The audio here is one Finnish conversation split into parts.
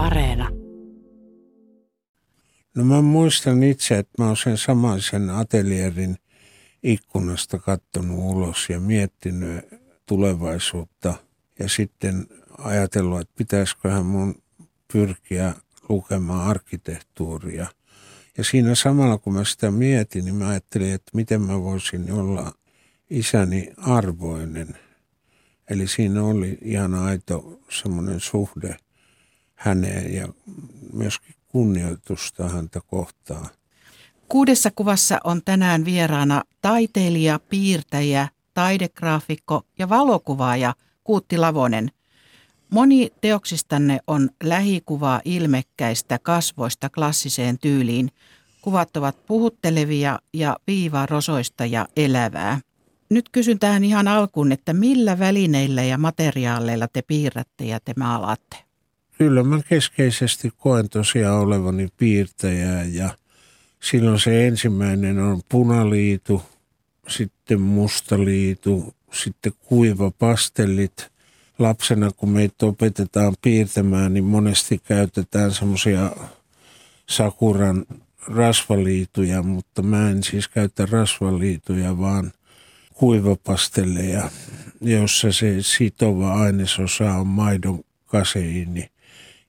Areena. No mä muistan itse, että mä oon sen samaisen atelierin ikkunasta kattonut ulos ja miettinyt tulevaisuutta ja sitten ajatellut, että pitäisiköhän mun pyrkiä lukemaan arkkitehtuuria. Ja siinä samalla kun mä sitä mietin, niin mä ajattelin, että miten mä voisin olla isäni arvoinen. Eli siinä oli ihan aito semmoinen suhde häneen ja myöskin kunnioitusta häntä kohtaan. Kuudessa kuvassa on tänään vieraana taiteilija, piirtäjä, taidegraafikko ja valokuvaaja Kuutti Lavonen. Moni teoksistanne on lähikuvaa ilmekkäistä kasvoista klassiseen tyyliin. Kuvat ovat puhuttelevia ja rosoista ja elävää. Nyt kysyn tähän ihan alkuun, että millä välineillä ja materiaaleilla te piirrätte ja te maalaatte? Kyllä mä keskeisesti koen tosiaan olevani piirtäjää ja silloin se ensimmäinen on punaliitu, sitten mustaliitu, sitten kuiva pastellit. Lapsena kun meitä opetetaan piirtämään, niin monesti käytetään semmoisia sakuran rasvaliituja, mutta mä en siis käytä rasvaliituja, vaan kuivapastelleja, jossa se sitova ainesosa on maidon kaseiini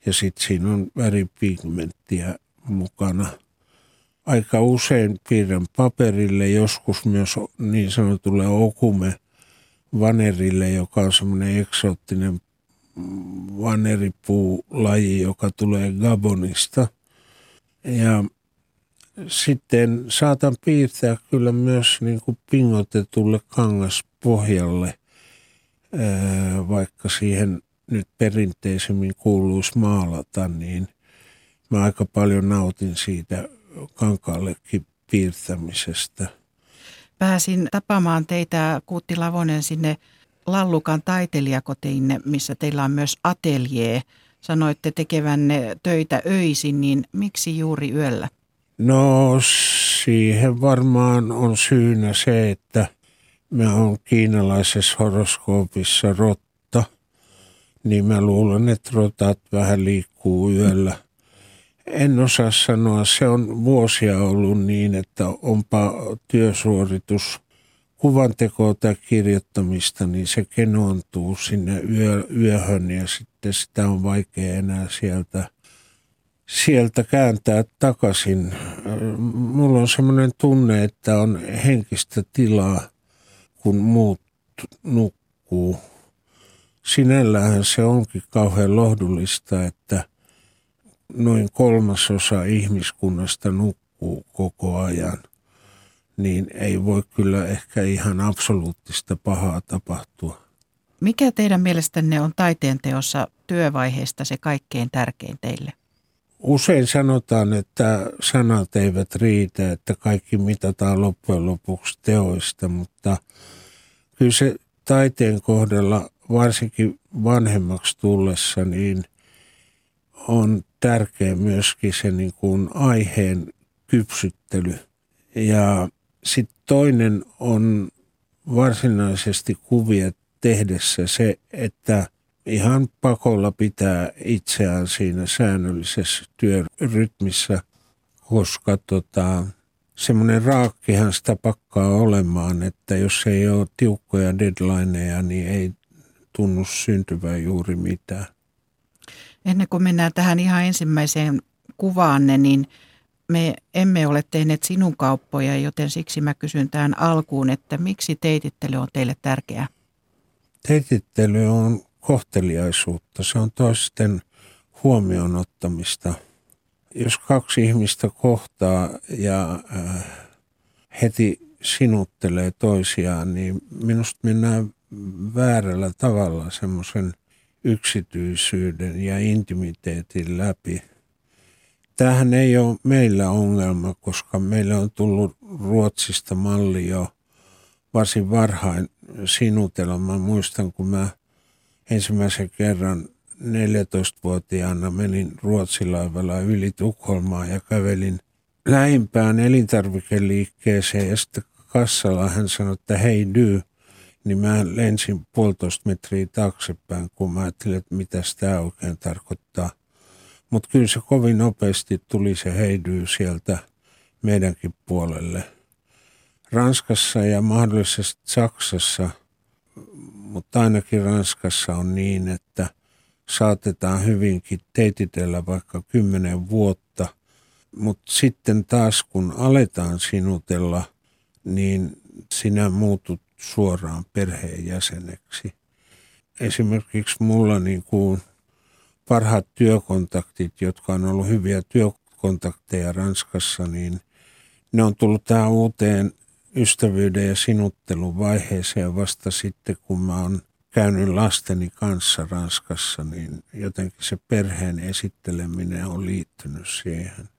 ja sitten siinä on väripigmenttiä mukana. Aika usein piirrän paperille, joskus myös niin sanotulle okume vanerille, joka on semmoinen eksoottinen vaneripuulaji, joka tulee Gabonista. Ja sitten saatan piirtää kyllä myös niin kuin pingotetulle kangaspohjalle, vaikka siihen nyt perinteisemmin kuuluisi maalata, niin mä aika paljon nautin siitä kankaallekin piirtämisestä. Pääsin tapaamaan teitä Kuutti Lavonen sinne Lallukan taiteilijakoteinne, missä teillä on myös ateljee. Sanoitte tekevänne töitä öisin, niin miksi juuri yöllä? No siihen varmaan on syynä se, että mä oon kiinalaisessa horoskoopissa rotta, niin mä luulen, että rotat vähän liikkuu yöllä. En osaa sanoa, se on vuosia ollut niin, että onpa työsuoritus kuvantekoa tai kirjoittamista, niin se kenoontuu sinne yö, yöhön ja sitten sitä on vaikea enää sieltä – sieltä kääntää takaisin. Mulla on semmoinen tunne, että on henkistä tilaa, kun muut nukkuu. Sinällähän se onkin kauhean lohdullista, että noin kolmasosa ihmiskunnasta nukkuu koko ajan. Niin ei voi kyllä ehkä ihan absoluuttista pahaa tapahtua. Mikä teidän mielestänne on taiteen teossa työvaiheesta se kaikkein tärkein teille? Usein sanotaan, että sanat eivät riitä, että kaikki mitataan loppujen lopuksi teoista, mutta kyllä se taiteen kohdalla, varsinkin vanhemmaksi tullessa, niin on tärkeä myöskin se niin kuin aiheen kypsyttely. Ja sitten toinen on varsinaisesti kuvia tehdessä se, että – ihan pakolla pitää itseään siinä säännöllisessä työrytmissä, koska tota, semmoinen raakkihan sitä pakkaa olemaan, että jos ei ole tiukkoja deadlineja, niin ei tunnu syntyvän juuri mitään. Ennen kuin mennään tähän ihan ensimmäiseen kuvaanne, niin me emme ole tehneet sinun kauppoja, joten siksi mä kysyn tähän alkuun, että miksi teitittely on teille tärkeää? Teitittely on kohteliaisuutta, se on toisten huomioon ottamista. Jos kaksi ihmistä kohtaa ja äh, heti sinuttelee toisiaan, niin minusta mennään väärällä tavalla semmoisen yksityisyyden ja intimiteetin läpi. Tämähän ei ole meillä ongelma, koska meillä on tullut Ruotsista malli jo varsin varhain sinutella. Muistan, kun mä ensimmäisen kerran 14-vuotiaana menin Ruotsilaivalla yli Tukholmaa ja kävelin lähimpään elintarvikeliikkeeseen ja sitten kassalla hän sanoi, että hei dy, niin mä lensin puolitoista metriä taaksepäin, kun mä ajattelin, että mitä tämä oikein tarkoittaa. Mutta kyllä se kovin nopeasti tuli se heidyy sieltä meidänkin puolelle. Ranskassa ja mahdollisesti Saksassa, mutta ainakin Ranskassa on niin, että saatetaan hyvinkin teititellä vaikka kymmenen vuotta, mutta sitten taas kun aletaan sinutella, niin sinä muutut suoraan perheenjäseneksi. Esimerkiksi mulla niin kuin parhaat työkontaktit, jotka on ollut hyviä työkontakteja Ranskassa, niin ne on tullut tähän uuteen ystävyyden ja sinuttelun vaiheeseen vasta sitten, kun mä oon käynyt lasteni kanssa Ranskassa, niin jotenkin se perheen esitteleminen on liittynyt siihen.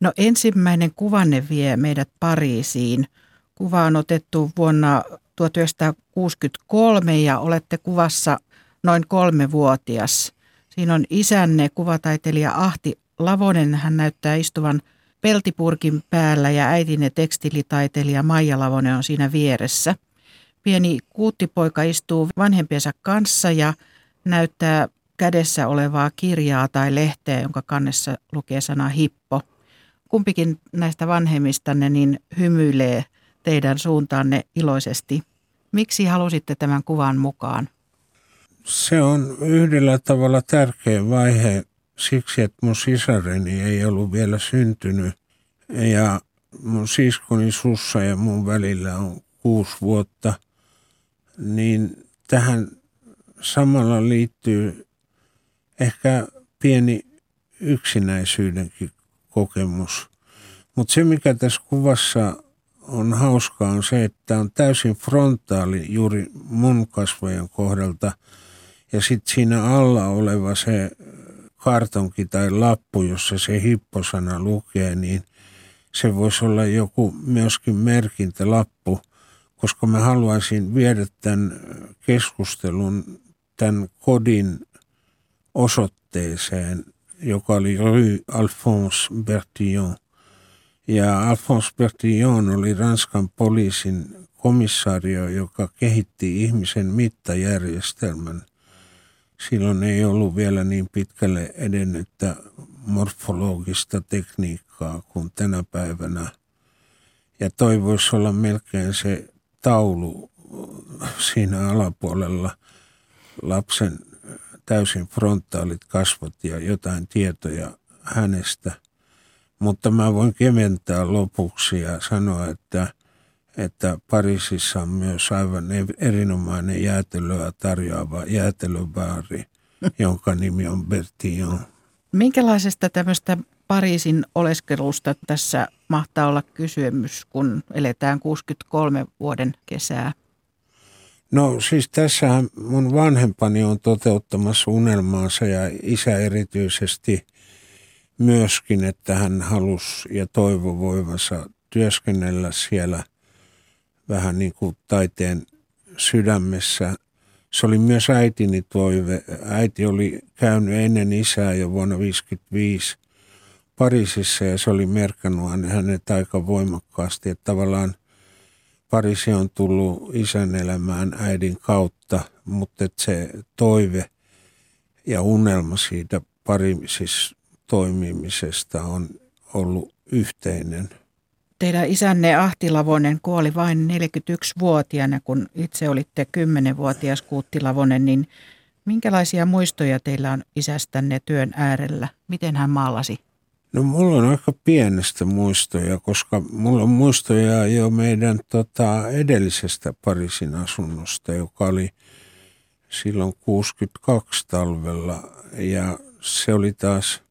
No ensimmäinen kuvanne vie meidät Pariisiin. Kuva on otettu vuonna 1963 ja olette kuvassa noin kolmevuotias. Siinä on isänne, kuvataiteilija Ahti Lavonen. Hän näyttää istuvan peltipurkin päällä ja äitinne tekstilitaiteilija Maija Lavonen on siinä vieressä. Pieni kuuttipoika istuu vanhempiensa kanssa ja näyttää kädessä olevaa kirjaa tai lehteä, jonka kannessa lukee sana hippo. Kumpikin näistä vanhemmistanne niin hymyilee teidän suuntaanne iloisesti. Miksi halusitte tämän kuvan mukaan? Se on yhdellä tavalla tärkeä vaihe siksi, että mun sisareni ei ollut vielä syntynyt. Ja mun siskoni Sussa ja mun välillä on kuusi vuotta. Niin tähän samalla liittyy ehkä pieni yksinäisyydenkin kokemus. Mutta se, mikä tässä kuvassa on hauskaa on se, että on täysin frontaali juuri mun kasvojen kohdalta. Ja sitten siinä alla oleva se kartonki tai lappu, jossa se hipposana lukee, niin se voisi olla joku myöskin merkintälappu, koska mä haluaisin viedä tämän keskustelun tämän kodin osoitteeseen, joka oli Rue Alphonse Bertillon – ja Alphonse Bertillon oli Ranskan poliisin komissaario, joka kehitti ihmisen mittajärjestelmän. Silloin ei ollut vielä niin pitkälle edennyttä morfologista tekniikkaa kuin tänä päivänä. Ja toi voisi olla melkein se taulu siinä alapuolella lapsen täysin frontaalit kasvot ja jotain tietoja hänestä – mutta mä voin keventää lopuksi ja sanoa, että, että Pariisissa on myös aivan erinomainen jäätelöä tarjoava jäätelöbaari, jonka nimi on Bertillon. Minkälaisesta tämmöistä Pariisin oleskelusta tässä mahtaa olla kysymys, kun eletään 63 vuoden kesää? No siis tässä mun vanhempani on toteuttamassa unelmaansa ja isä erityisesti – myöskin, että hän halusi ja toivo voivansa työskennellä siellä vähän niin kuin taiteen sydämessä. Se oli myös äitini toive. Äiti oli käynyt ennen isää jo vuonna 1955 Pariisissa ja se oli merkannut hänet aika voimakkaasti, että tavallaan Pariisi on tullut isän elämään äidin kautta, mutta että se toive ja unelma siitä Pariisissa toimimisesta on ollut yhteinen. Teidän isänne Ahti Lavonen kuoli vain 41-vuotiaana, kun itse olitte 10-vuotias Kuutti Lavonen, niin minkälaisia muistoja teillä on isästänne työn äärellä? Miten hän maalasi? No mulla on aika pienestä muistoja, koska mulla on muistoja jo meidän tota, edellisestä Pariisin asunnosta, joka oli silloin 62 talvella ja se oli taas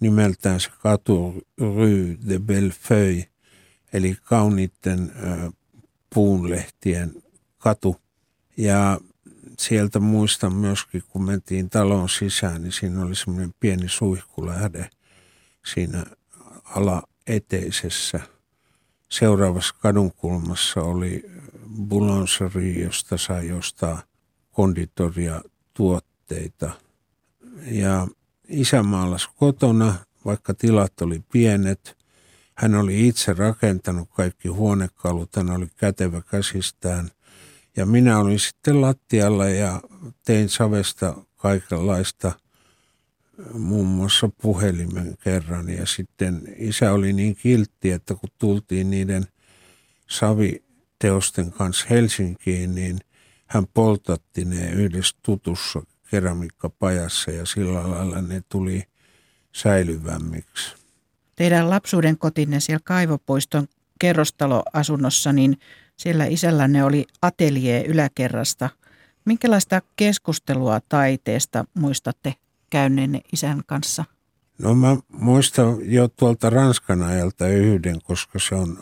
nimeltään katu Rue de Bellefeuille, eli kauniitten puunlehtien katu. Ja sieltä muistan myöskin, kun mentiin talon sisään, niin siinä oli semmoinen pieni suihkulähde siinä alaeteisessä. Seuraavassa kadunkulmassa oli boulangerie, josta sai jostain konditoria tuotteita. Ja Isä maalasi kotona, vaikka tilat oli pienet. Hän oli itse rakentanut kaikki huonekalut, hän oli kätevä käsistään. Ja minä olin sitten lattialla ja tein savesta kaikenlaista muun muassa puhelimen kerran. Ja sitten isä oli niin kiltti, että kun tultiin niiden saviteosten kanssa Helsinkiin, niin hän poltatti ne yhdessä tutussa keramiikkapajassa ja sillä lailla ne tuli säilyvämmiksi. Teidän lapsuuden kotinne siellä Kaivopuiston kerrostaloasunnossa, niin siellä isällänne oli ateljee yläkerrasta. Minkälaista keskustelua taiteesta muistatte käyneenne isän kanssa? No mä muistan jo tuolta Ranskan ajalta yhden, koska se on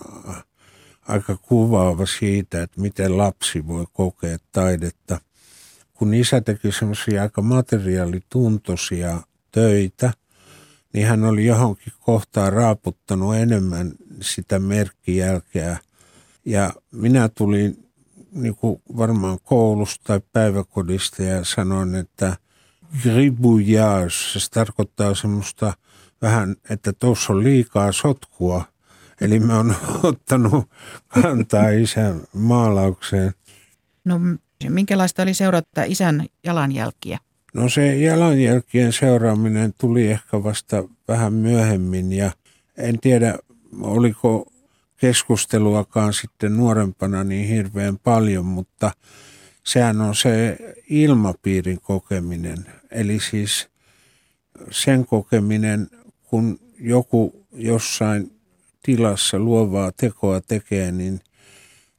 aika kuvaava siitä, että miten lapsi voi kokea taidetta. Kun isä teki semmoisia aika materiaalituntoisia töitä, niin hän oli johonkin kohtaan raaputtanut enemmän sitä merkkijälkeä. Ja minä tulin niin kuin varmaan koulusta tai päiväkodista ja sanoin, että gribouillage, se tarkoittaa semmoista vähän, että tuossa on liikaa sotkua – Eli mä oon ottanut kantaa isän maalaukseen. No minkälaista oli seurata isän jalanjälkiä? No se jalanjälkien seuraaminen tuli ehkä vasta vähän myöhemmin ja en tiedä oliko keskusteluakaan sitten nuorempana niin hirveän paljon, mutta sehän on se ilmapiirin kokeminen. Eli siis sen kokeminen, kun joku jossain tilassa luovaa tekoa tekee, niin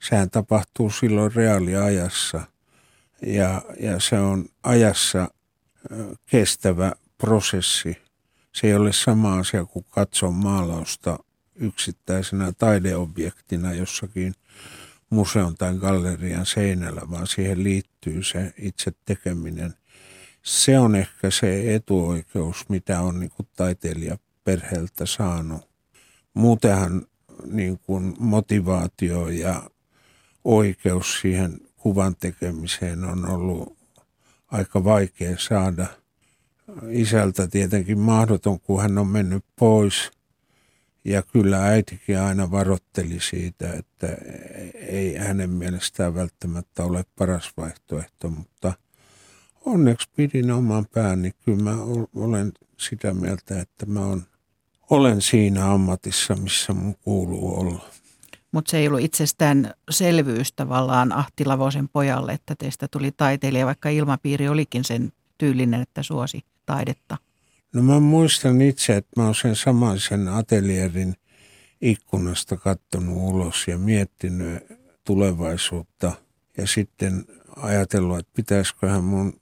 sehän tapahtuu silloin reaaliajassa. Ja, ja se on ajassa kestävä prosessi. Se ei ole sama asia kuin katsoa maalausta yksittäisenä taideobjektina jossakin museon tai gallerian seinällä, vaan siihen liittyy se itse tekeminen. Se on ehkä se etuoikeus, mitä on niin kuin taiteilija perheeltä saanut muutenhan niin kuin motivaatio ja oikeus siihen kuvan tekemiseen on ollut aika vaikea saada. Isältä tietenkin mahdoton, kun hän on mennyt pois. Ja kyllä äitikin aina varotteli siitä, että ei hänen mielestään välttämättä ole paras vaihtoehto, mutta onneksi pidin oman pääni. Kyllä mä olen sitä mieltä, että mä olen siinä ammatissa, missä mun kuuluu olla. Mutta se ei ollut itsestään selvyys tavallaan Ahti Lavosen pojalle, että teistä tuli taiteilija, vaikka ilmapiiri olikin sen tyylinen, että suosi taidetta. No mä muistan itse, että mä oon sen samaisen atelierin ikkunasta kattonut ulos ja miettinyt tulevaisuutta ja sitten ajatellut, että pitäisiköhän mun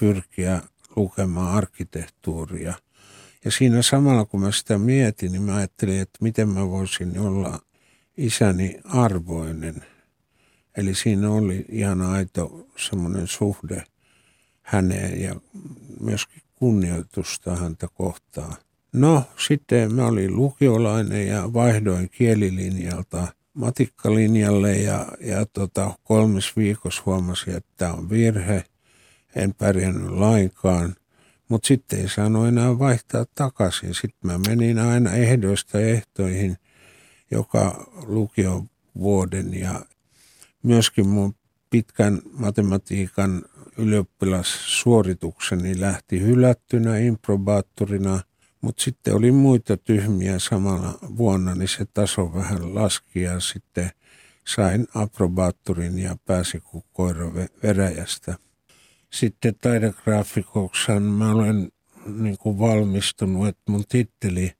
pyrkiä lukemaan arkkitehtuuria – ja siinä samalla kun mä sitä mietin, niin mä ajattelin, että miten mä voisin olla isäni arvoinen. Eli siinä oli ihan aito semmoinen suhde häneen ja myöskin kunnioitusta häntä kohtaan. No sitten mä olin lukiolainen ja vaihdoin kielilinjalta matikkalinjalle ja, ja tota, kolmes viikossa huomasin, että tämä on virhe. En pärjännyt lainkaan. Mutta sitten ei saanut enää vaihtaa takaisin. Sitten mä menin aina ehdoista ehtoihin joka lukiovuoden ja myöskin mun pitkän matematiikan ylioppilassuoritukseni lähti hylättynä improbaattorina, mutta sitten oli muita tyhmiä samalla vuonna, niin se taso vähän laski ja sitten sain aprobaattorin ja pääsi kuin koira veräjästä. Sitten taidegraafikoksihan mä olen niin kuin valmistunut, että mun titteli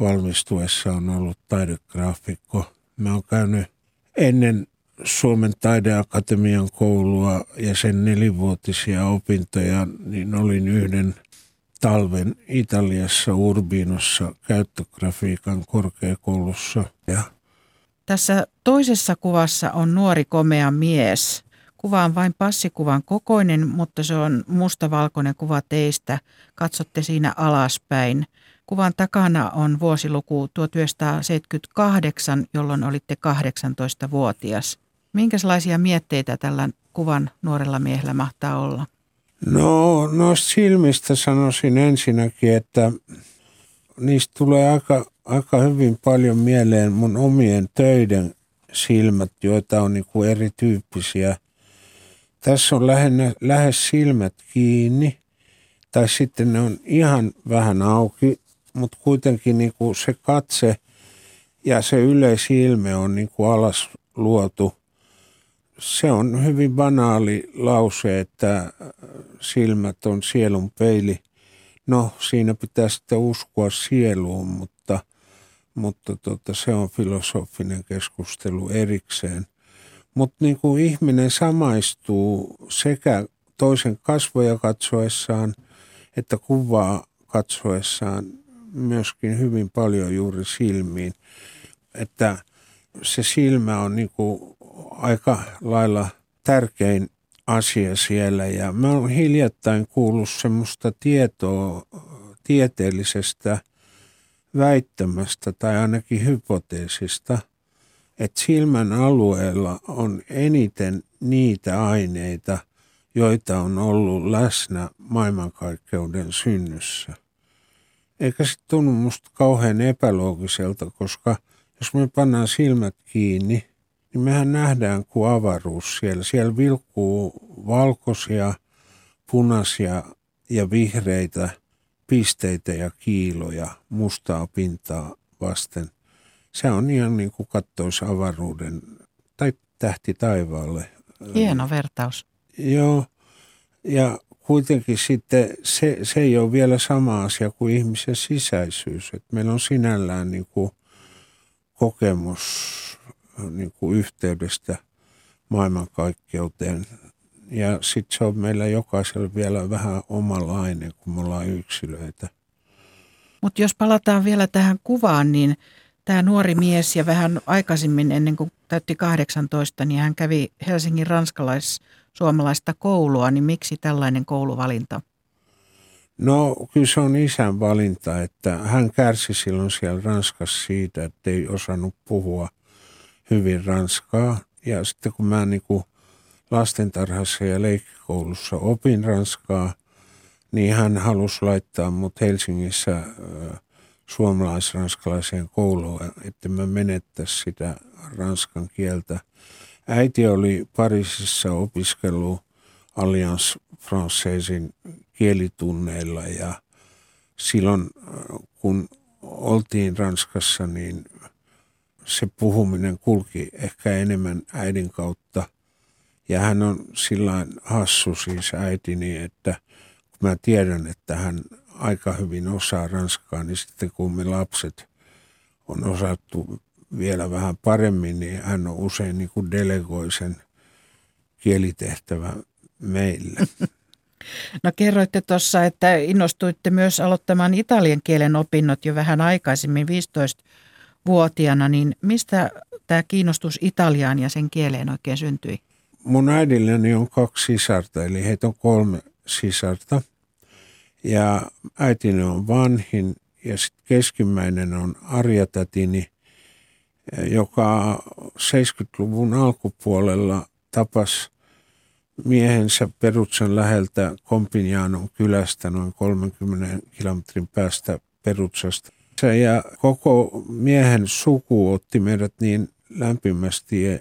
valmistuessa on ollut taidegraafikko. Mä oon käynyt ennen Suomen taideakatemian koulua ja sen nelivuotisia opintoja, niin olin yhden talven Italiassa Urbinossa käyttögrafiikan korkeakoulussa. Ja Tässä toisessa kuvassa on nuori komea mies. Kuva on vain passikuvan kokoinen, mutta se on mustavalkoinen kuva teistä. Katsotte siinä alaspäin. Kuvan takana on vuosiluku 1978, jolloin olitte 18-vuotias. Minkälaisia mietteitä tällä kuvan nuorella miehellä mahtaa olla? No noista silmistä sanoisin ensinnäkin, että niistä tulee aika, aika hyvin paljon mieleen mun omien töiden silmät, joita on niin kuin erityyppisiä. Tässä on lähinnä, lähes silmät kiinni. Tai sitten ne on ihan vähän auki, mutta kuitenkin niin kuin se katse ja se yleisilme on niin kuin alas luotu. Se on hyvin banaali lause, että silmät on sielun peili. No, siinä pitää sitten uskoa sieluun, mutta, mutta tota, se on filosofinen keskustelu erikseen. Mutta niin kuin ihminen samaistuu sekä toisen kasvoja katsoessaan että kuvaa katsoessaan myöskin hyvin paljon juuri silmiin. Että se silmä on niin kuin aika lailla tärkein asia siellä. Ja mä oon hiljattain kuullut semmoista tietoa tieteellisestä väittämästä tai ainakin hypoteesista, että silmän alueella on eniten niitä aineita, joita on ollut läsnä maailmankaikkeuden synnyssä. Eikä se tunnu musta kauhean epäloogiselta, koska jos me pannaan silmät kiinni, niin mehän nähdään kuin avaruus siellä. Siellä vilkkuu valkoisia, punaisia ja vihreitä pisteitä ja kiiloja mustaa pintaa vasten. Se on ihan niin kuin kattoisi avaruuden tai tähti taivaalle. Hieno vertaus. Joo, ja kuitenkin sitten se, se ei ole vielä sama asia kuin ihmisen sisäisyys. Että meillä on sinällään niin kuin kokemus niin kuin yhteydestä maailmankaikkeuteen. Ja sitten se on meillä jokaisella vielä vähän omanlainen, kun me ollaan yksilöitä. Mutta jos palataan vielä tähän kuvaan, niin tämä nuori mies ja vähän aikaisemmin ennen kuin täytti 18, niin hän kävi Helsingin ranskalais-suomalaista koulua, niin miksi tällainen kouluvalinta? No kyllä se on isän valinta, että hän kärsi silloin siellä Ranskassa siitä, että ei osannut puhua hyvin ranskaa. Ja sitten kun mä niin kuin lastentarhassa ja leikkikoulussa opin ranskaa, niin hän halusi laittaa mut Helsingissä suomalais-ranskalaiseen kouluun, että mä menettäisi sitä ranskan kieltä. Äiti oli Pariisissa opiskellut Alliance Françaisin kielitunneilla ja silloin kun oltiin Ranskassa, niin se puhuminen kulki ehkä enemmän äidin kautta. Ja hän on sillä hassu siis äitini, että kun mä tiedän, että hän aika hyvin osaa ranskaa, niin sitten kun me lapset on osattu vielä vähän paremmin, niin hän on usein niin kuin delegoi sen kielitehtävä meille. No kerroitte tuossa, että innostuitte myös aloittamaan italian kielen opinnot jo vähän aikaisemmin, 15-vuotiaana, niin mistä tämä kiinnostus Italiaan ja sen kieleen oikein syntyi? Mun äidilläni on kaksi sisarta, eli heitä on kolme sisarta. Ja äitini on vanhin ja sitten keskimmäinen on Arjatätini, joka 70-luvun alkupuolella tapasi miehensä Perutsan läheltä Kompinjaanon kylästä noin 30 kilometrin päästä Perutsasta. Ja koko miehen suku otti meidät niin lämpimästi ja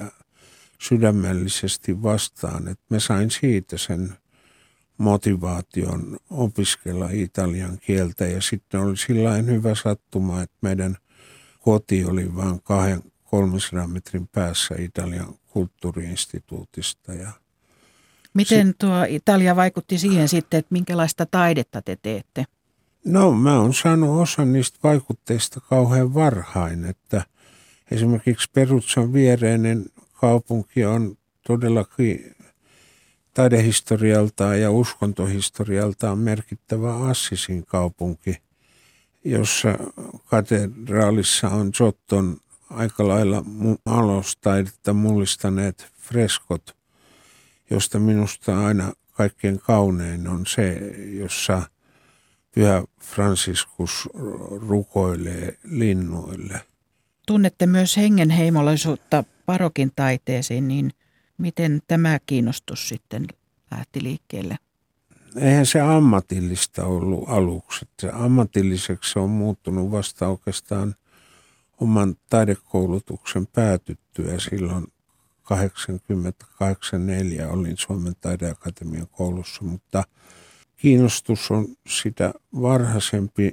sydämellisesti vastaan, että me sain siitä sen motivaation opiskella italian kieltä. Ja sitten oli sillä hyvä sattuma, että meidän koti oli vain kahden 300 metrin päässä Italian kulttuuriinstituutista. Ja Miten tuo Italia vaikutti siihen sitten, että minkälaista taidetta te teette? No mä oon saanut osan niistä vaikutteista kauhean varhain, että esimerkiksi Perutsan viereinen kaupunki on todellakin taidehistorialtaan ja uskontohistorialtaan merkittävä Assisin kaupunki, jossa katedraalissa on Zotton aika lailla alostaidetta mullistaneet freskot, josta minusta aina kaikkein kaunein on se, jossa Pyhä Franciscus rukoilee linnuille. Tunnette myös hengenheimolaisuutta parokin taiteeseen, niin miten tämä kiinnostus sitten lähti liikkeelle? Eihän se ammatillista ollut aluksi. Se ammatilliseksi on muuttunut vasta oikeastaan oman taidekoulutuksen päätyttyä silloin 80-84 olin Suomen taideakatemian koulussa, mutta kiinnostus on sitä varhaisempi.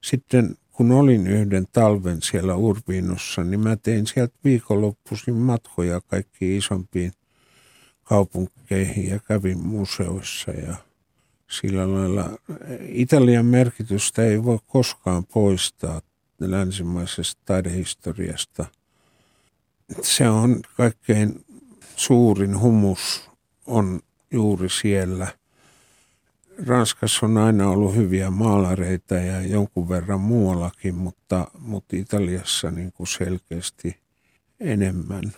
Sitten kun olin yhden talven siellä Urbiinossa, niin mä tein sieltä viikonloppuisin matkoja kaikkiin isompiin kaupunkeihin ja kävin museoissa ja sillä lailla Italian merkitystä ei voi koskaan poistaa länsimaisesta taidehistoriasta. Se on kaikkein suurin humus on juuri siellä. Ranskassa on aina ollut hyviä maalareita ja jonkun verran muuallakin, mutta, mutta Italiassa niin kuin selkeästi enemmän.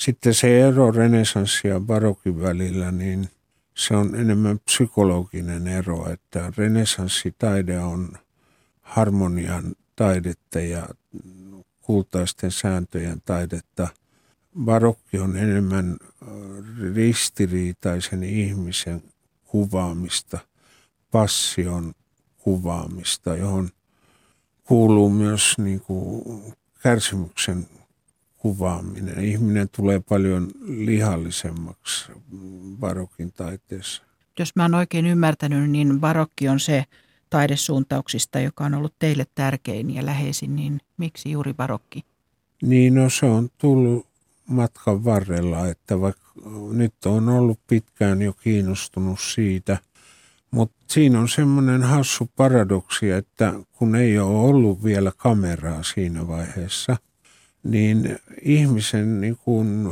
Sitten se ero renesanssi ja barokin välillä, niin se on enemmän psykologinen ero, että renesanssitaide on harmonian taidetta ja kultaisten sääntöjen taidetta. Barokki on enemmän ristiriitaisen ihmisen kuvaamista, passion kuvaamista, johon kuuluu myös niin kuin kärsimyksen kuvaaminen. Ihminen tulee paljon lihallisemmaksi barokin taiteessa. Jos mä oon oikein ymmärtänyt, niin barokki on se taidesuuntauksista, joka on ollut teille tärkein ja läheisin, niin miksi juuri barokki? Niin, no se on tullut matkan varrella, että vaikka nyt on ollut pitkään jo kiinnostunut siitä, mutta siinä on semmoinen hassu paradoksi, että kun ei ole ollut vielä kameraa siinä vaiheessa, niin ihmisen niin kuin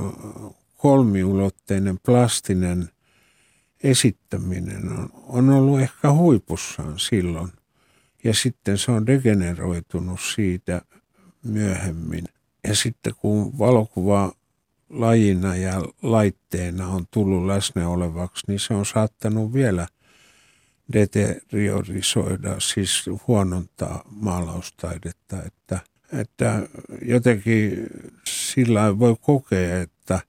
kolmiulotteinen plastinen esittäminen on, on ollut ehkä huipussaan silloin. Ja sitten se on degeneroitunut siitä myöhemmin. Ja sitten kun valokuva lajina ja laitteena on tullut läsnä olevaksi, niin se on saattanut vielä deteriorisoida, siis huonontaa maalaustaidetta, että, että jotenkin sillä voi kokea, että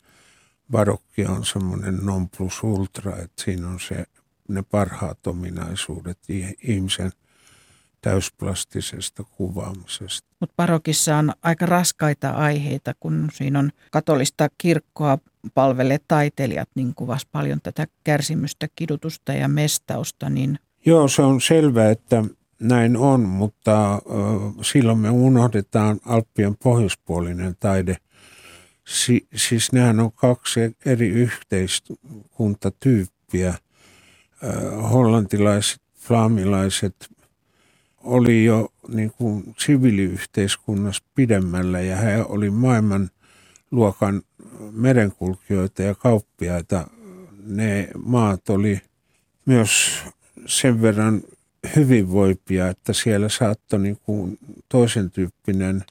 barokki on semmoinen non plus ultra, että siinä on se, ne parhaat ominaisuudet ihmisen – täysplastisesta kuvaamisesta. Mutta barokissa on aika raskaita aiheita, kun siinä on katolista kirkkoa palvelle taiteilijat, niin kuvasi paljon tätä kärsimystä, kidutusta ja mestausta. Niin... Joo, se on selvää, että näin on, mutta silloin me unohdetaan Alppien pohjoispuolinen taide. Si- siis nehän on kaksi eri yhteiskuntatyyppiä. Hollantilaiset, flaamilaiset, oli jo niin kuin siviiliyhteiskunnassa pidemmällä ja he oli maailman luokan merenkulkijoita ja kauppiaita. Ne maat oli myös sen verran hyvinvoipia, että siellä saattoi niin kuin toisen tyyppinen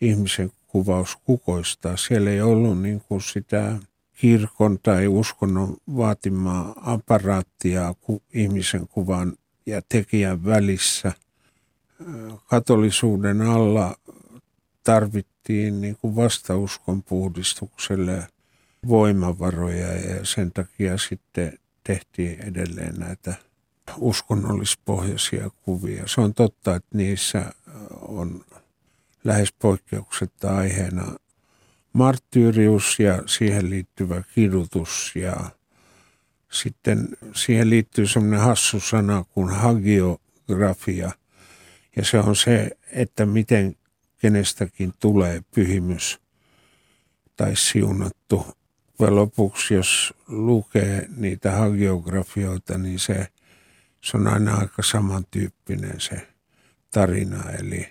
ihmisen kuvaus kukoistaa. Siellä ei ollut niin kuin sitä kirkon tai uskonnon vaatimaa aparaattia ihmisen kuvan ja tekijän välissä – katolisuuden alla tarvittiin niin kuin vastauskon puhdistukselle voimavaroja ja sen takia sitten tehtiin edelleen näitä uskonnollispohjaisia kuvia. Se on totta, että niissä on lähes poikkeuksetta aiheena marttyyrius ja siihen liittyvä kidutus ja sitten siihen liittyy semmoinen hassu sana kuin hagiografia – ja se on se, että miten kenestäkin tulee pyhimys tai siunattu. Ja lopuksi, jos lukee niitä hagiografioita, niin se, se on aina aika samantyyppinen se tarina. Eli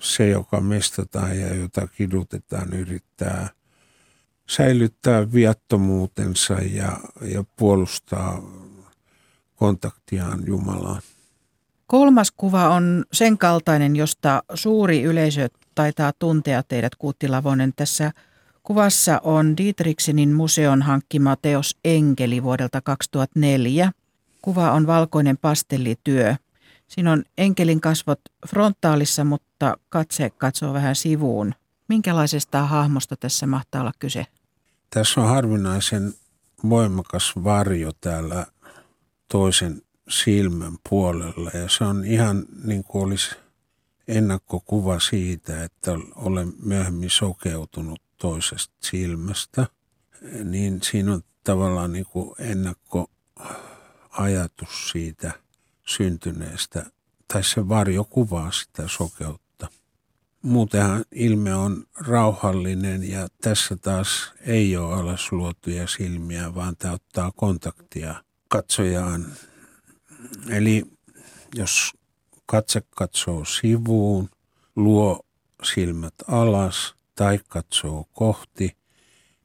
se, joka mestataan ja jota kidutetaan, yrittää säilyttää viattomuutensa ja, ja puolustaa kontaktiaan Jumalaan. Kolmas kuva on sen kaltainen, josta suuri yleisö taitaa tuntea teidät Kuutti Lavonen. Tässä kuvassa on Dietrichsenin museon hankkima teos Enkeli vuodelta 2004. Kuva on valkoinen pastellityö. Siinä on enkelin kasvot frontaalissa, mutta katse katsoo vähän sivuun. Minkälaisesta hahmosta tässä mahtaa olla kyse? Tässä on harvinaisen voimakas varjo täällä toisen silmän puolella ja se on ihan niin kuin olisi ennakkokuva siitä, että olen myöhemmin sokeutunut toisesta silmästä, niin siinä on tavallaan niin kuin ennakko ajatus siitä syntyneestä, tai se varjo kuvaa sitä sokeutta. Muutenhan ilme on rauhallinen ja tässä taas ei ole alasluotuja silmiä, vaan tämä ottaa kontaktia katsojaan. Eli jos katse katsoo sivuun, luo silmät alas tai katsoo kohti,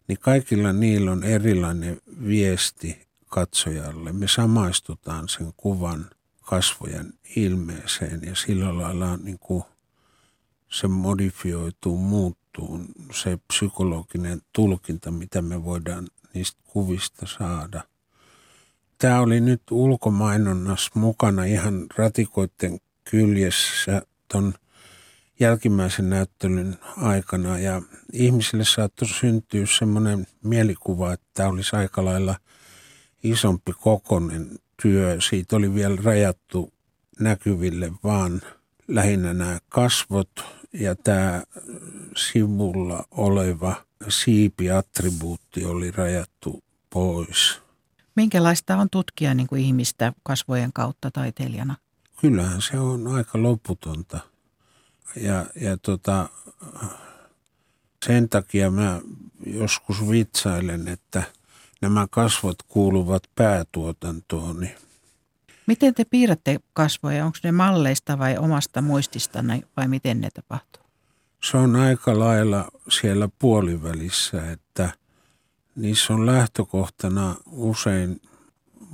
niin kaikilla niillä on erilainen viesti katsojalle. Me samaistutaan sen kuvan kasvojen ilmeeseen ja sillä lailla niin kuin se modifioituu, muuttuu se psykologinen tulkinta, mitä me voidaan niistä kuvista saada. Tämä oli nyt ulkomainonnassa mukana ihan ratikoiden kyljessä ton jälkimmäisen näyttelyn aikana ja ihmisille saattoi syntyä semmoinen mielikuva, että tämä olisi aika lailla isompi kokonen työ. Siitä oli vielä rajattu näkyville vaan lähinnä nämä kasvot ja tämä sivulla oleva siipiattribuutti oli rajattu pois. Minkälaista on tutkia niin kuin ihmistä kasvojen kautta taiteilijana? Kyllähän se on aika loputonta. Ja, ja tota, sen takia mä joskus vitsailen, että nämä kasvot kuuluvat päätuotantoon. Miten te piirrätte kasvoja? Onko ne malleista vai omasta muistista vai miten ne tapahtuu? Se on aika lailla siellä puolivälissä, että niissä on lähtökohtana usein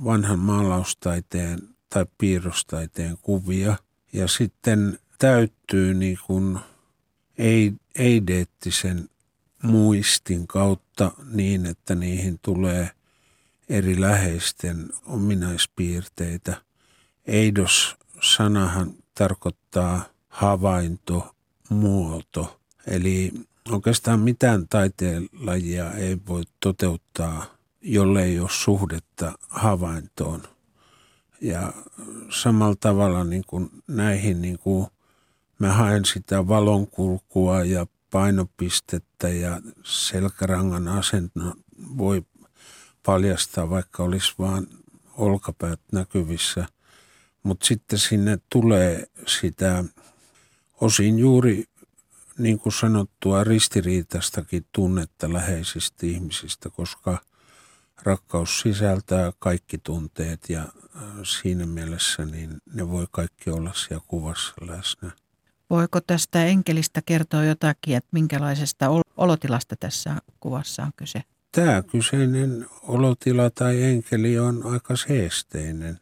vanhan maalaustaiteen tai piirrostaiteen kuvia. Ja sitten täyttyy niin kuin ei, eideettisen muistin kautta niin, että niihin tulee eri läheisten ominaispiirteitä. Eidos-sanahan tarkoittaa havainto, muoto. Eli oikeastaan mitään taiteenlajia ei voi toteuttaa, jollei ole suhdetta havaintoon. Ja samalla tavalla niin kuin näihin niin kuin mä haen sitä valonkulkua ja painopistettä ja selkärangan asennon voi paljastaa, vaikka olisi vaan olkapäät näkyvissä. Mutta sitten sinne tulee sitä osin juuri niin kuin sanottua ristiriitastakin tunnetta läheisistä ihmisistä, koska rakkaus sisältää kaikki tunteet ja äh, siinä mielessä niin ne voi kaikki olla siellä kuvassa läsnä. Voiko tästä enkelistä kertoa jotakin, että minkälaisesta olotilasta tässä kuvassa on kyse? Tämä kyseinen olotila tai enkeli on aika seesteinen.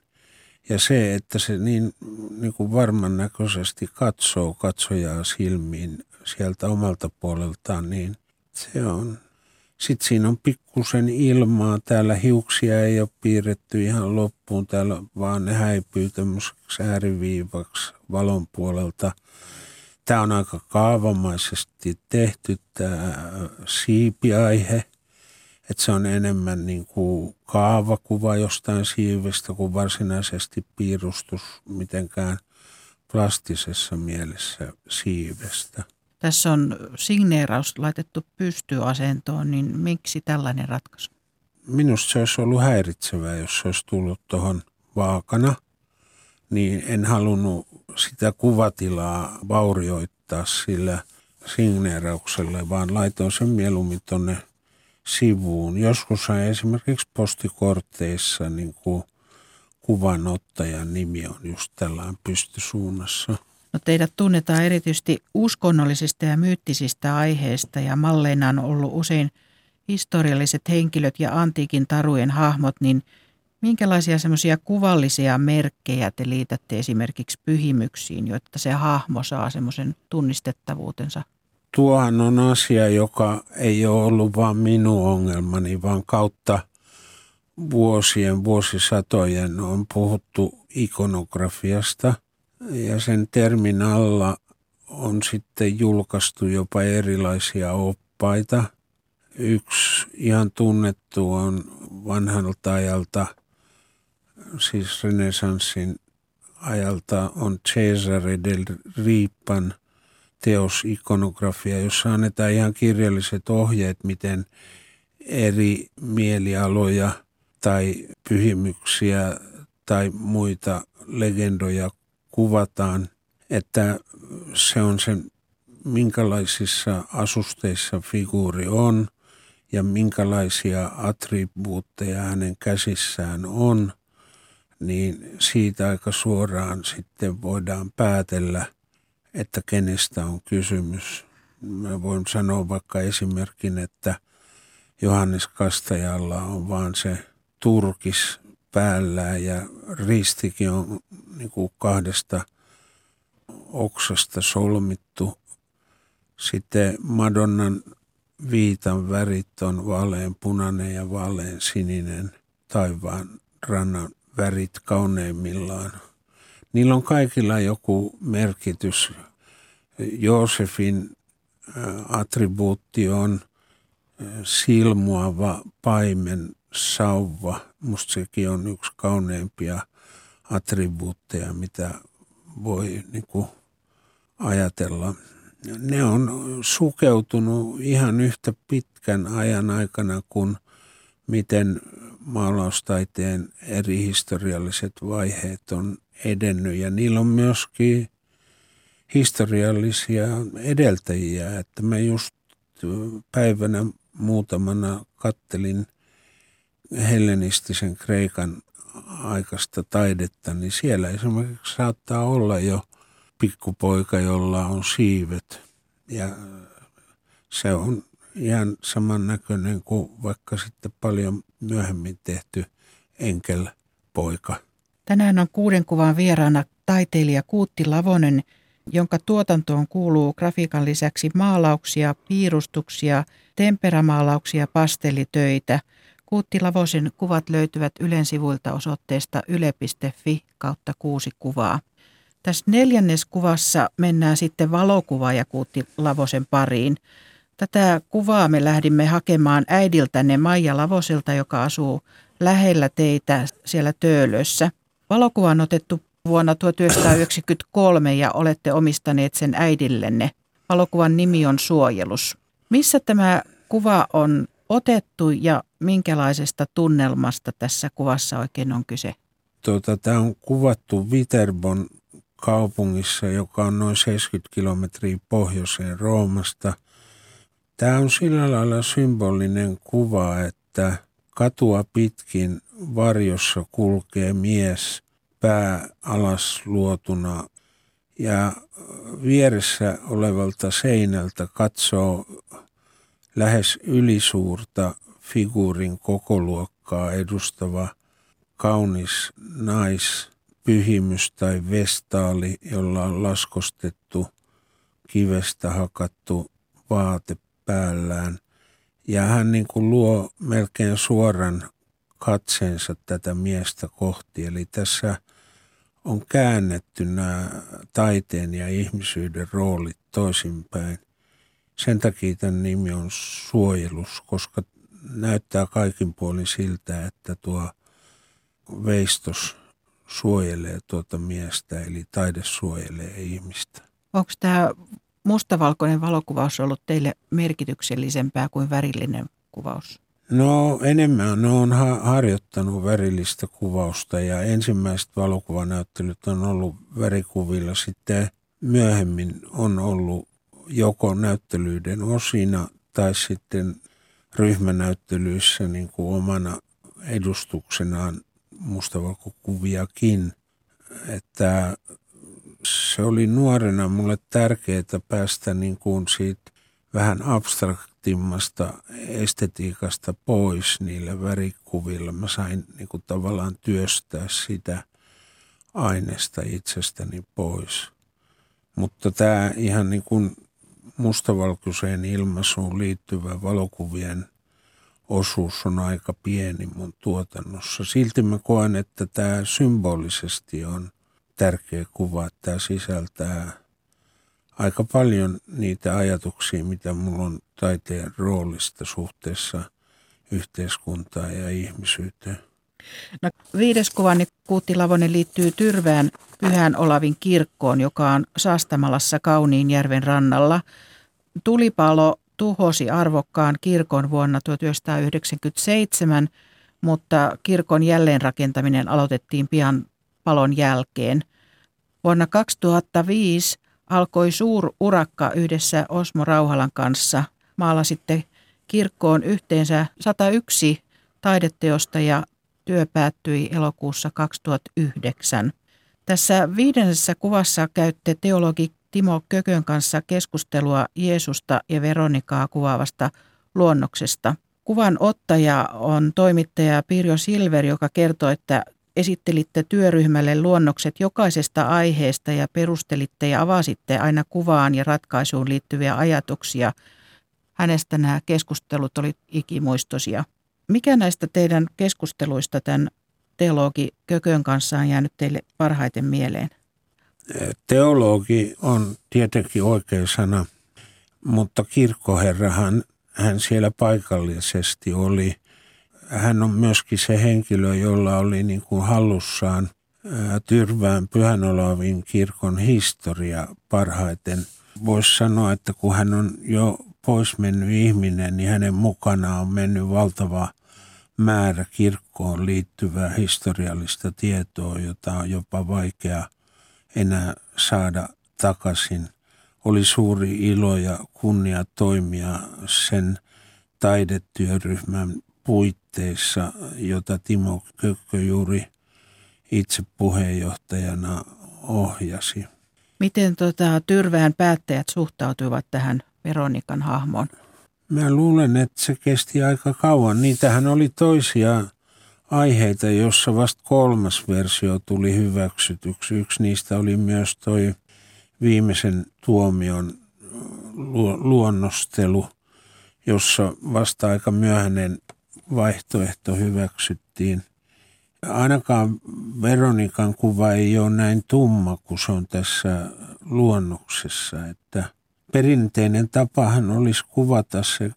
Ja se, että se niin, niin kuin varman näköisesti katsoo katsojaa silmiin sieltä omalta puoleltaan, niin se on. Sitten siinä on pikkusen ilmaa. Täällä hiuksia ei ole piirretty ihan loppuun. Täällä vaan ne häipyy tämmöiseksi ääriviivaksi valon puolelta. Tämä on aika kaavamaisesti tehty tämä siipiaihe. Että se on enemmän niin kuin kaavakuva jostain siivestä kuin varsinaisesti piirustus mitenkään plastisessa mielessä siivestä. Tässä on signeeraus laitettu pystyasentoon, niin miksi tällainen ratkaisu? Minusta se olisi ollut häiritsevää, jos se olisi tullut tuohon vaakana. Niin en halunnut sitä kuvatilaa vaurioittaa sillä signeerauksella, vaan laitoin sen mieluummin tuonne sivuun. Joskus esimerkiksi postikorteissa niin kuvanottajan nimi on just tällainen pystysuunnassa. No teidät tunnetaan erityisesti uskonnollisista ja myyttisistä aiheista ja malleina on ollut usein historialliset henkilöt ja antiikin tarujen hahmot, niin minkälaisia semmoisia kuvallisia merkkejä te liitätte esimerkiksi pyhimyksiin, jotta se hahmo saa semmoisen tunnistettavuutensa? Tuohan on asia, joka ei ole ollut vain minun ongelmani, vaan kautta vuosien, vuosisatojen on puhuttu ikonografiasta – ja sen termin alla on sitten julkaistu jopa erilaisia oppaita. Yksi ihan tunnettu on vanhalta ajalta, siis renesanssin ajalta on Cesare del Riippan teos ikonografia, jossa annetaan ihan kirjalliset ohjeet, miten eri mielialoja tai pyhimyksiä tai muita legendoja kuvataan, että se on se, minkälaisissa asusteissa figuuri on ja minkälaisia attribuutteja hänen käsissään on, niin siitä aika suoraan sitten voidaan päätellä, että kenestä on kysymys. Mä voin sanoa vaikka esimerkin, että Johannes Kastajalla on vaan se turkis päällään ja ristikin on niin kuin kahdesta oksasta solmittu. Sitten Madonnan viitan värit on vaalean punainen ja vaalean sininen taivaan rannan värit kauneimmillaan. Niillä on kaikilla joku merkitys. Joosefin attribuutti on silmuava paimen sauva. Musta sekin on yksi kauneimpia attribuutteja, mitä voi niin kuin ajatella. Ne on sukeutunut ihan yhtä pitkän ajan aikana kuin miten maalaustaiteen eri historialliset vaiheet on edennyt ja niillä on myöskin historiallisia edeltäjiä, että mä just päivänä muutamana kattelin hellenistisen Kreikan aikaista taidetta, niin siellä esimerkiksi saattaa olla jo pikkupoika, jolla on siivet ja se on ihan samannäköinen kuin vaikka sitten paljon myöhemmin tehty enkelpoika. Tänään on kuuden kuvan vieraana taiteilija Kuutti Lavonen, jonka tuotantoon kuuluu grafiikan lisäksi maalauksia, piirustuksia, temperamaalauksia ja pastellitöitä. Kuutti Lavosen kuvat löytyvät Ylen sivuilta osoitteesta yle.fi kautta kuusi kuvaa. Tässä neljänneskuvassa mennään sitten valokuvaaja Kuutti Lavosen pariin. Tätä kuvaa me lähdimme hakemaan äidiltänne Maija Lavoselta, joka asuu lähellä teitä siellä Töölössä. Valokuva on otettu vuonna 1993 ja olette omistaneet sen äidillenne. Valokuvan nimi on Suojelus. Missä tämä kuva on otettu ja minkälaisesta tunnelmasta tässä kuvassa oikein on kyse? Tuota, tämä on kuvattu Viterbon kaupungissa, joka on noin 70 kilometriä pohjoiseen Roomasta – Tämä on sillä lailla symbolinen kuva, että katua pitkin varjossa kulkee mies pää alas luotuna ja vieressä olevalta seinältä katsoo lähes ylisuurta figuurin kokoluokkaa edustava kaunis nais, pyhimys tai vestaali, jolla on laskostettu kivestä hakattu vaate päällään. Ja hän niin kuin luo melkein suoran katseensa tätä miestä kohti. Eli tässä on käännetty nämä taiteen ja ihmisyyden roolit toisinpäin. Sen takia tämän nimi on suojelus, koska näyttää kaikin puolin siltä, että tuo veistos suojelee tuota miestä, eli taide suojelee ihmistä. Onko tämä mustavalkoinen valokuvaus ollut teille merkityksellisempää kuin värillinen kuvaus? No enemmän ne on ha- harjoittanut värillistä kuvausta ja ensimmäiset valokuvanäyttelyt on ollut värikuvilla. Sitten myöhemmin on ollut joko näyttelyiden osina tai sitten ryhmänäyttelyissä niin kuin omana edustuksenaan mustavalkokuviakin. Että se oli nuorena mulle tärkeää päästä niin kuin siitä vähän abstraktimmasta estetiikasta pois niillä värikuvilla. Mä sain niin kuin tavallaan työstää sitä aineesta itsestäni pois. Mutta tämä ihan niin kuin mustavalkoiseen ilmaisuun liittyvä valokuvien osuus on aika pieni mun tuotannossa. Silti mä koen, että tämä symbolisesti on tärkeä kuva, että tämä sisältää aika paljon niitä ajatuksia, mitä mulla on taiteen roolista suhteessa yhteiskuntaan ja ihmisyyteen. No, viides kuvani Kuutti Lavonen liittyy Tyrvään Pyhän Olavin kirkkoon, joka on Saastamalassa Kauniinjärven rannalla. Tulipalo tuhosi arvokkaan kirkon vuonna 1997, mutta kirkon jälleenrakentaminen aloitettiin pian palon jälkeen. Vuonna 2005 alkoi suur urakka yhdessä Osmo Rauhalan kanssa. Maalasitte kirkkoon yhteensä 101 taideteosta ja työ päättyi elokuussa 2009. Tässä viidennessä kuvassa käytte teologi Timo Kökön kanssa keskustelua Jeesusta ja Veronikaa kuvaavasta luonnoksesta. Kuvan ottaja on toimittaja Pirjo Silver, joka kertoo, että esittelitte työryhmälle luonnokset jokaisesta aiheesta ja perustelitte ja avasitte aina kuvaan ja ratkaisuun liittyviä ajatuksia. Hänestä nämä keskustelut olivat ikimuistoisia. Mikä näistä teidän keskusteluista tämän teologi Kökön kanssa on jäänyt teille parhaiten mieleen? Teologi on tietenkin oikea sana, mutta kirkkoherrahan hän siellä paikallisesti oli. Hän on myöskin se henkilö, jolla oli niin kuin hallussaan Tyrvään Pyhänolavin kirkon historia parhaiten. Voisi sanoa, että kun hän on jo pois mennyt ihminen, niin hänen mukana on mennyt valtava määrä kirkkoon liittyvää historiallista tietoa, jota on jopa vaikea enää saada takaisin. Oli suuri ilo ja kunnia toimia sen taidetyöryhmän puitteissa, jota Timo Kökkö juuri itse puheenjohtajana ohjasi. Miten tota, Tyrvään päättäjät suhtautuivat tähän Veronikan hahmoon? Mä luulen, että se kesti aika kauan. Niitähän oli toisia aiheita, jossa vasta kolmas versio tuli hyväksytyksi. Yksi niistä oli myös toi viimeisen tuomion luonnostelu, jossa vasta aika myöhäinen vaihtoehto hyväksyttiin. Ainakaan Veronikan kuva ei ole näin tumma kuin se on tässä luonnoksessa, että perinteinen tapahan olisi kuvata se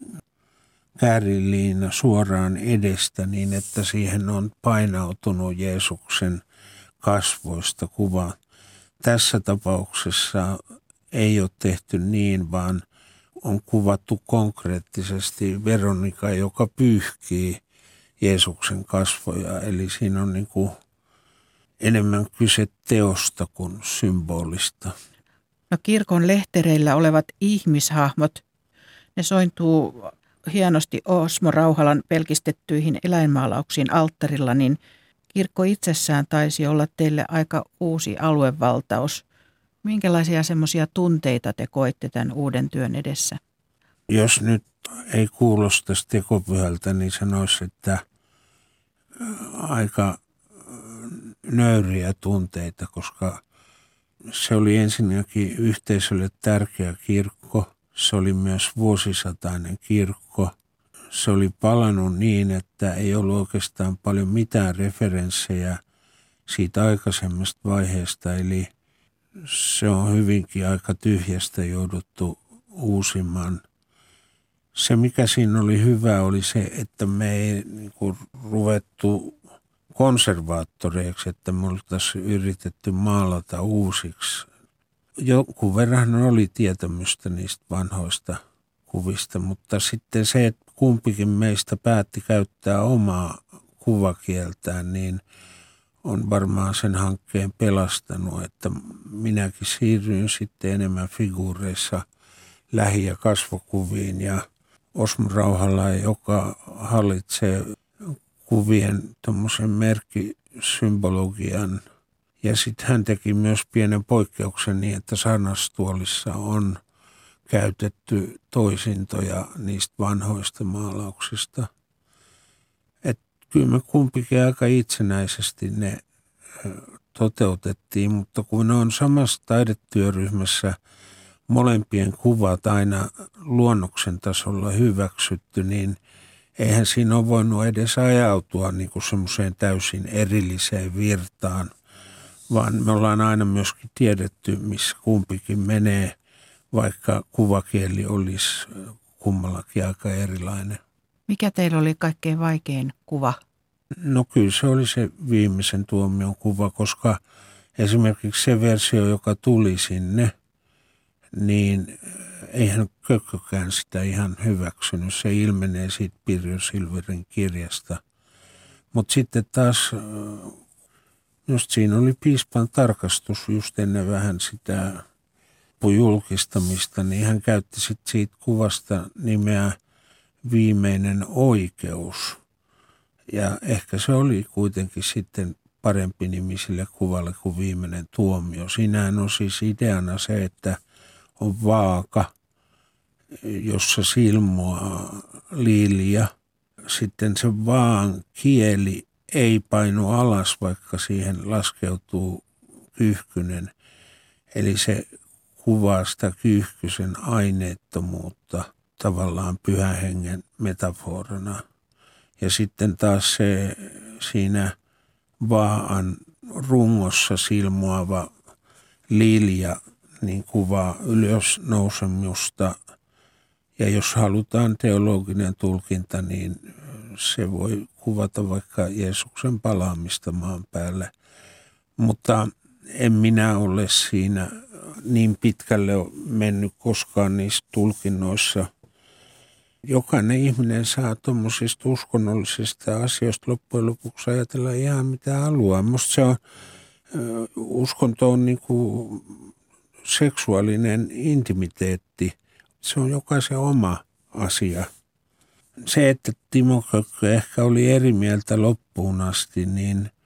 kääriliina suoraan edestä niin, että siihen on painautunut Jeesuksen kasvoista kuva. Tässä tapauksessa ei ole tehty niin, vaan on kuvattu konkreettisesti Veronika, joka pyyhkii Jeesuksen kasvoja. Eli siinä on niin kuin enemmän kyse teosta kuin symbolista. No kirkon lehtereillä olevat ihmishahmot, ne sointuu hienosti Osmo Rauhalan pelkistettyihin eläinmaalauksiin alttarilla, niin kirkko itsessään taisi olla teille aika uusi aluevaltaus. Minkälaisia semmoisia tunteita te koitte tämän uuden työn edessä? Jos nyt ei kuulostaisi tekopyhältä, niin sanoisi, että aika nöyriä tunteita, koska se oli ensinnäkin yhteisölle tärkeä kirkko. Se oli myös vuosisatainen kirkko. Se oli palannut niin, että ei ollut oikeastaan paljon mitään referenssejä siitä aikaisemmasta vaiheesta. Eli se on hyvinkin aika tyhjästä jouduttu uusimaan. Se, mikä siinä oli hyvä, oli se, että me ei niin kuin, ruvettu konservaattoreiksi, että me oltaisiin yritetty maalata uusiksi. Jonkun verran oli tietämystä niistä vanhoista kuvista, mutta sitten se, että kumpikin meistä päätti käyttää omaa kuvakieltään, niin on varmaan sen hankkeen pelastanut, että minäkin siirryin sitten enemmän figuureissa lähi- ja kasvokuviin ja Osmo Rauhalla, joka hallitsee kuvien tuommoisen merkkisymbologian. Ja sitten hän teki myös pienen poikkeuksen niin, että sanastuolissa on käytetty toisintoja niistä vanhoista maalauksista. Että kyllä me kumpikin aika itsenäisesti ne toteutettiin, mutta kun ne on samassa taidetyöryhmässä molempien kuvat aina luonnoksen tasolla hyväksytty, niin – eihän siinä ole voinut edes ajautua niin kuin semmoiseen täysin erilliseen virtaan, vaan me ollaan aina myöskin tiedetty, missä kumpikin menee, vaikka kuvakieli olisi kummallakin aika erilainen. Mikä teillä oli kaikkein vaikein kuva? No kyllä se oli se viimeisen tuomion kuva, koska esimerkiksi se versio, joka tuli sinne, niin eihän Kökkökään sitä ihan hyväksynyt. Se ilmenee siitä Pirjo Silverin kirjasta. Mutta sitten taas, just siinä oli piispan tarkastus just ennen vähän sitä julkistamista, niin hän käytti sitten siitä kuvasta nimeä viimeinen oikeus. Ja ehkä se oli kuitenkin sitten parempi nimi sille kuvalle kuin viimeinen tuomio. Siinähän on siis ideana se, että on vaaka, jossa silmoaa liilia. Sitten se vaan kieli ei painu alas, vaikka siihen laskeutuu kyyhkynen. Eli se kuvaa sitä kyyhkysen aineettomuutta tavallaan pyhän hengen metaforana. Ja sitten taas se siinä vaan rungossa silmoava lilja niin kuvaa ylösnousemusta. Ja jos halutaan teologinen tulkinta, niin se voi kuvata vaikka Jeesuksen palaamista maan päälle. Mutta en minä ole siinä niin pitkälle mennyt koskaan niissä tulkinnoissa. Jokainen ihminen saa tuommoisista uskonnollisista asioista loppujen lopuksi ajatella ihan mitä haluaa. Musta se on, uskonto on niin kuin seksuaalinen intimiteetti. Se on jokaisen oma asia. Se, että Timo Kökkö ehkä oli eri mieltä loppuun asti, niin –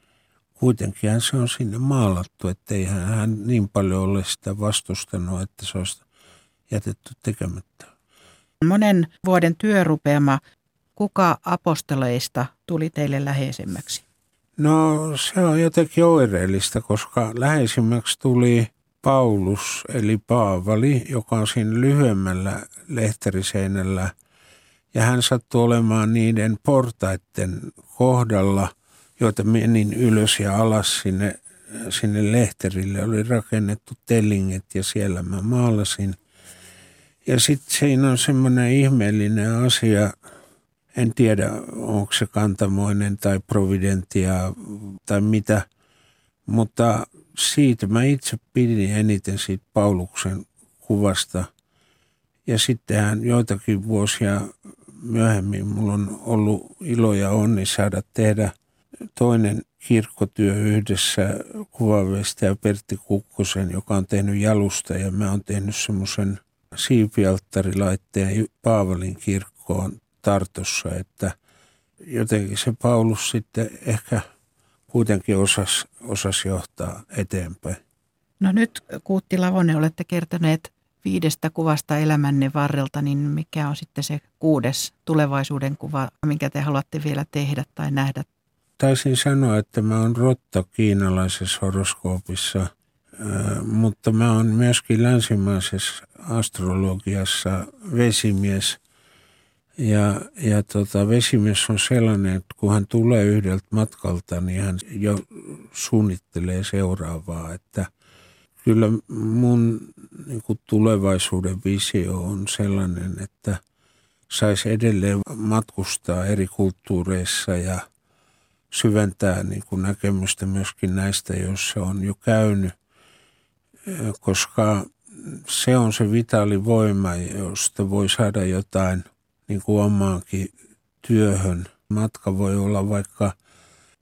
kuitenkin se on sinne maalattu, että ei hän niin paljon ole sitä vastustanut, että se olisi jätetty tekemättä. Monen vuoden työrupeama, kuka apostoleista tuli teille läheisemmäksi? No se on jotenkin oireellista, koska läheisimmäksi tuli Paulus eli Paavali, joka on siinä lyhyemmällä lehteriseinällä. Ja hän sattui olemaan niiden portaiden kohdalla – joita menin ylös ja alas sinne, sinne lehterille. Oli rakennettu tellinget ja siellä mä maalasin. Ja sitten siinä on semmoinen ihmeellinen asia, en tiedä onko se kantamoinen tai providentia tai mitä, mutta siitä mä itse pidin eniten siitä Pauluksen kuvasta. Ja sittenhän joitakin vuosia myöhemmin mulla on ollut ilo ja onni saada tehdä – toinen kirkkotyö yhdessä ja Pertti Kukkosen, joka on tehnyt jalusta ja mä oon tehnyt semmoisen siipialttarilaitteen Paavalin kirkkoon Tartossa, että jotenkin se Paulus sitten ehkä kuitenkin osasi osas johtaa eteenpäin. No nyt Kuutti Lavonen olette kertoneet viidestä kuvasta elämänne varrelta, niin mikä on sitten se kuudes tulevaisuuden kuva, minkä te haluatte vielä tehdä tai nähdä taisin sanoa, että mä oon rotta kiinalaisessa horoskoopissa, mutta mä oon myöskin länsimaisessa astrologiassa vesimies. Ja, ja tota, vesimies on sellainen, että kun hän tulee yhdeltä matkalta, niin hän jo suunnittelee seuraavaa. Että kyllä mun niin kuin tulevaisuuden visio on sellainen, että saisi edelleen matkustaa eri kulttuureissa ja – syventää niin kuin näkemystä myöskin näistä, joissa on jo käynyt, koska se on se vitaali voima, josta voi saada jotain niin kuin omaankin työhön. Matka voi olla vaikka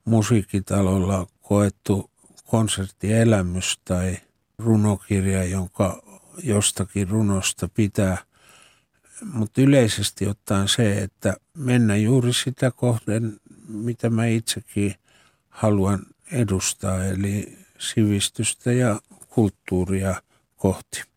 musiikkitalolla koettu konserttielämys tai runokirja, jonka jostakin runosta pitää. Mutta yleisesti ottaen se, että mennä juuri sitä kohden mitä mä itsekin haluan edustaa, eli sivistystä ja kulttuuria kohti.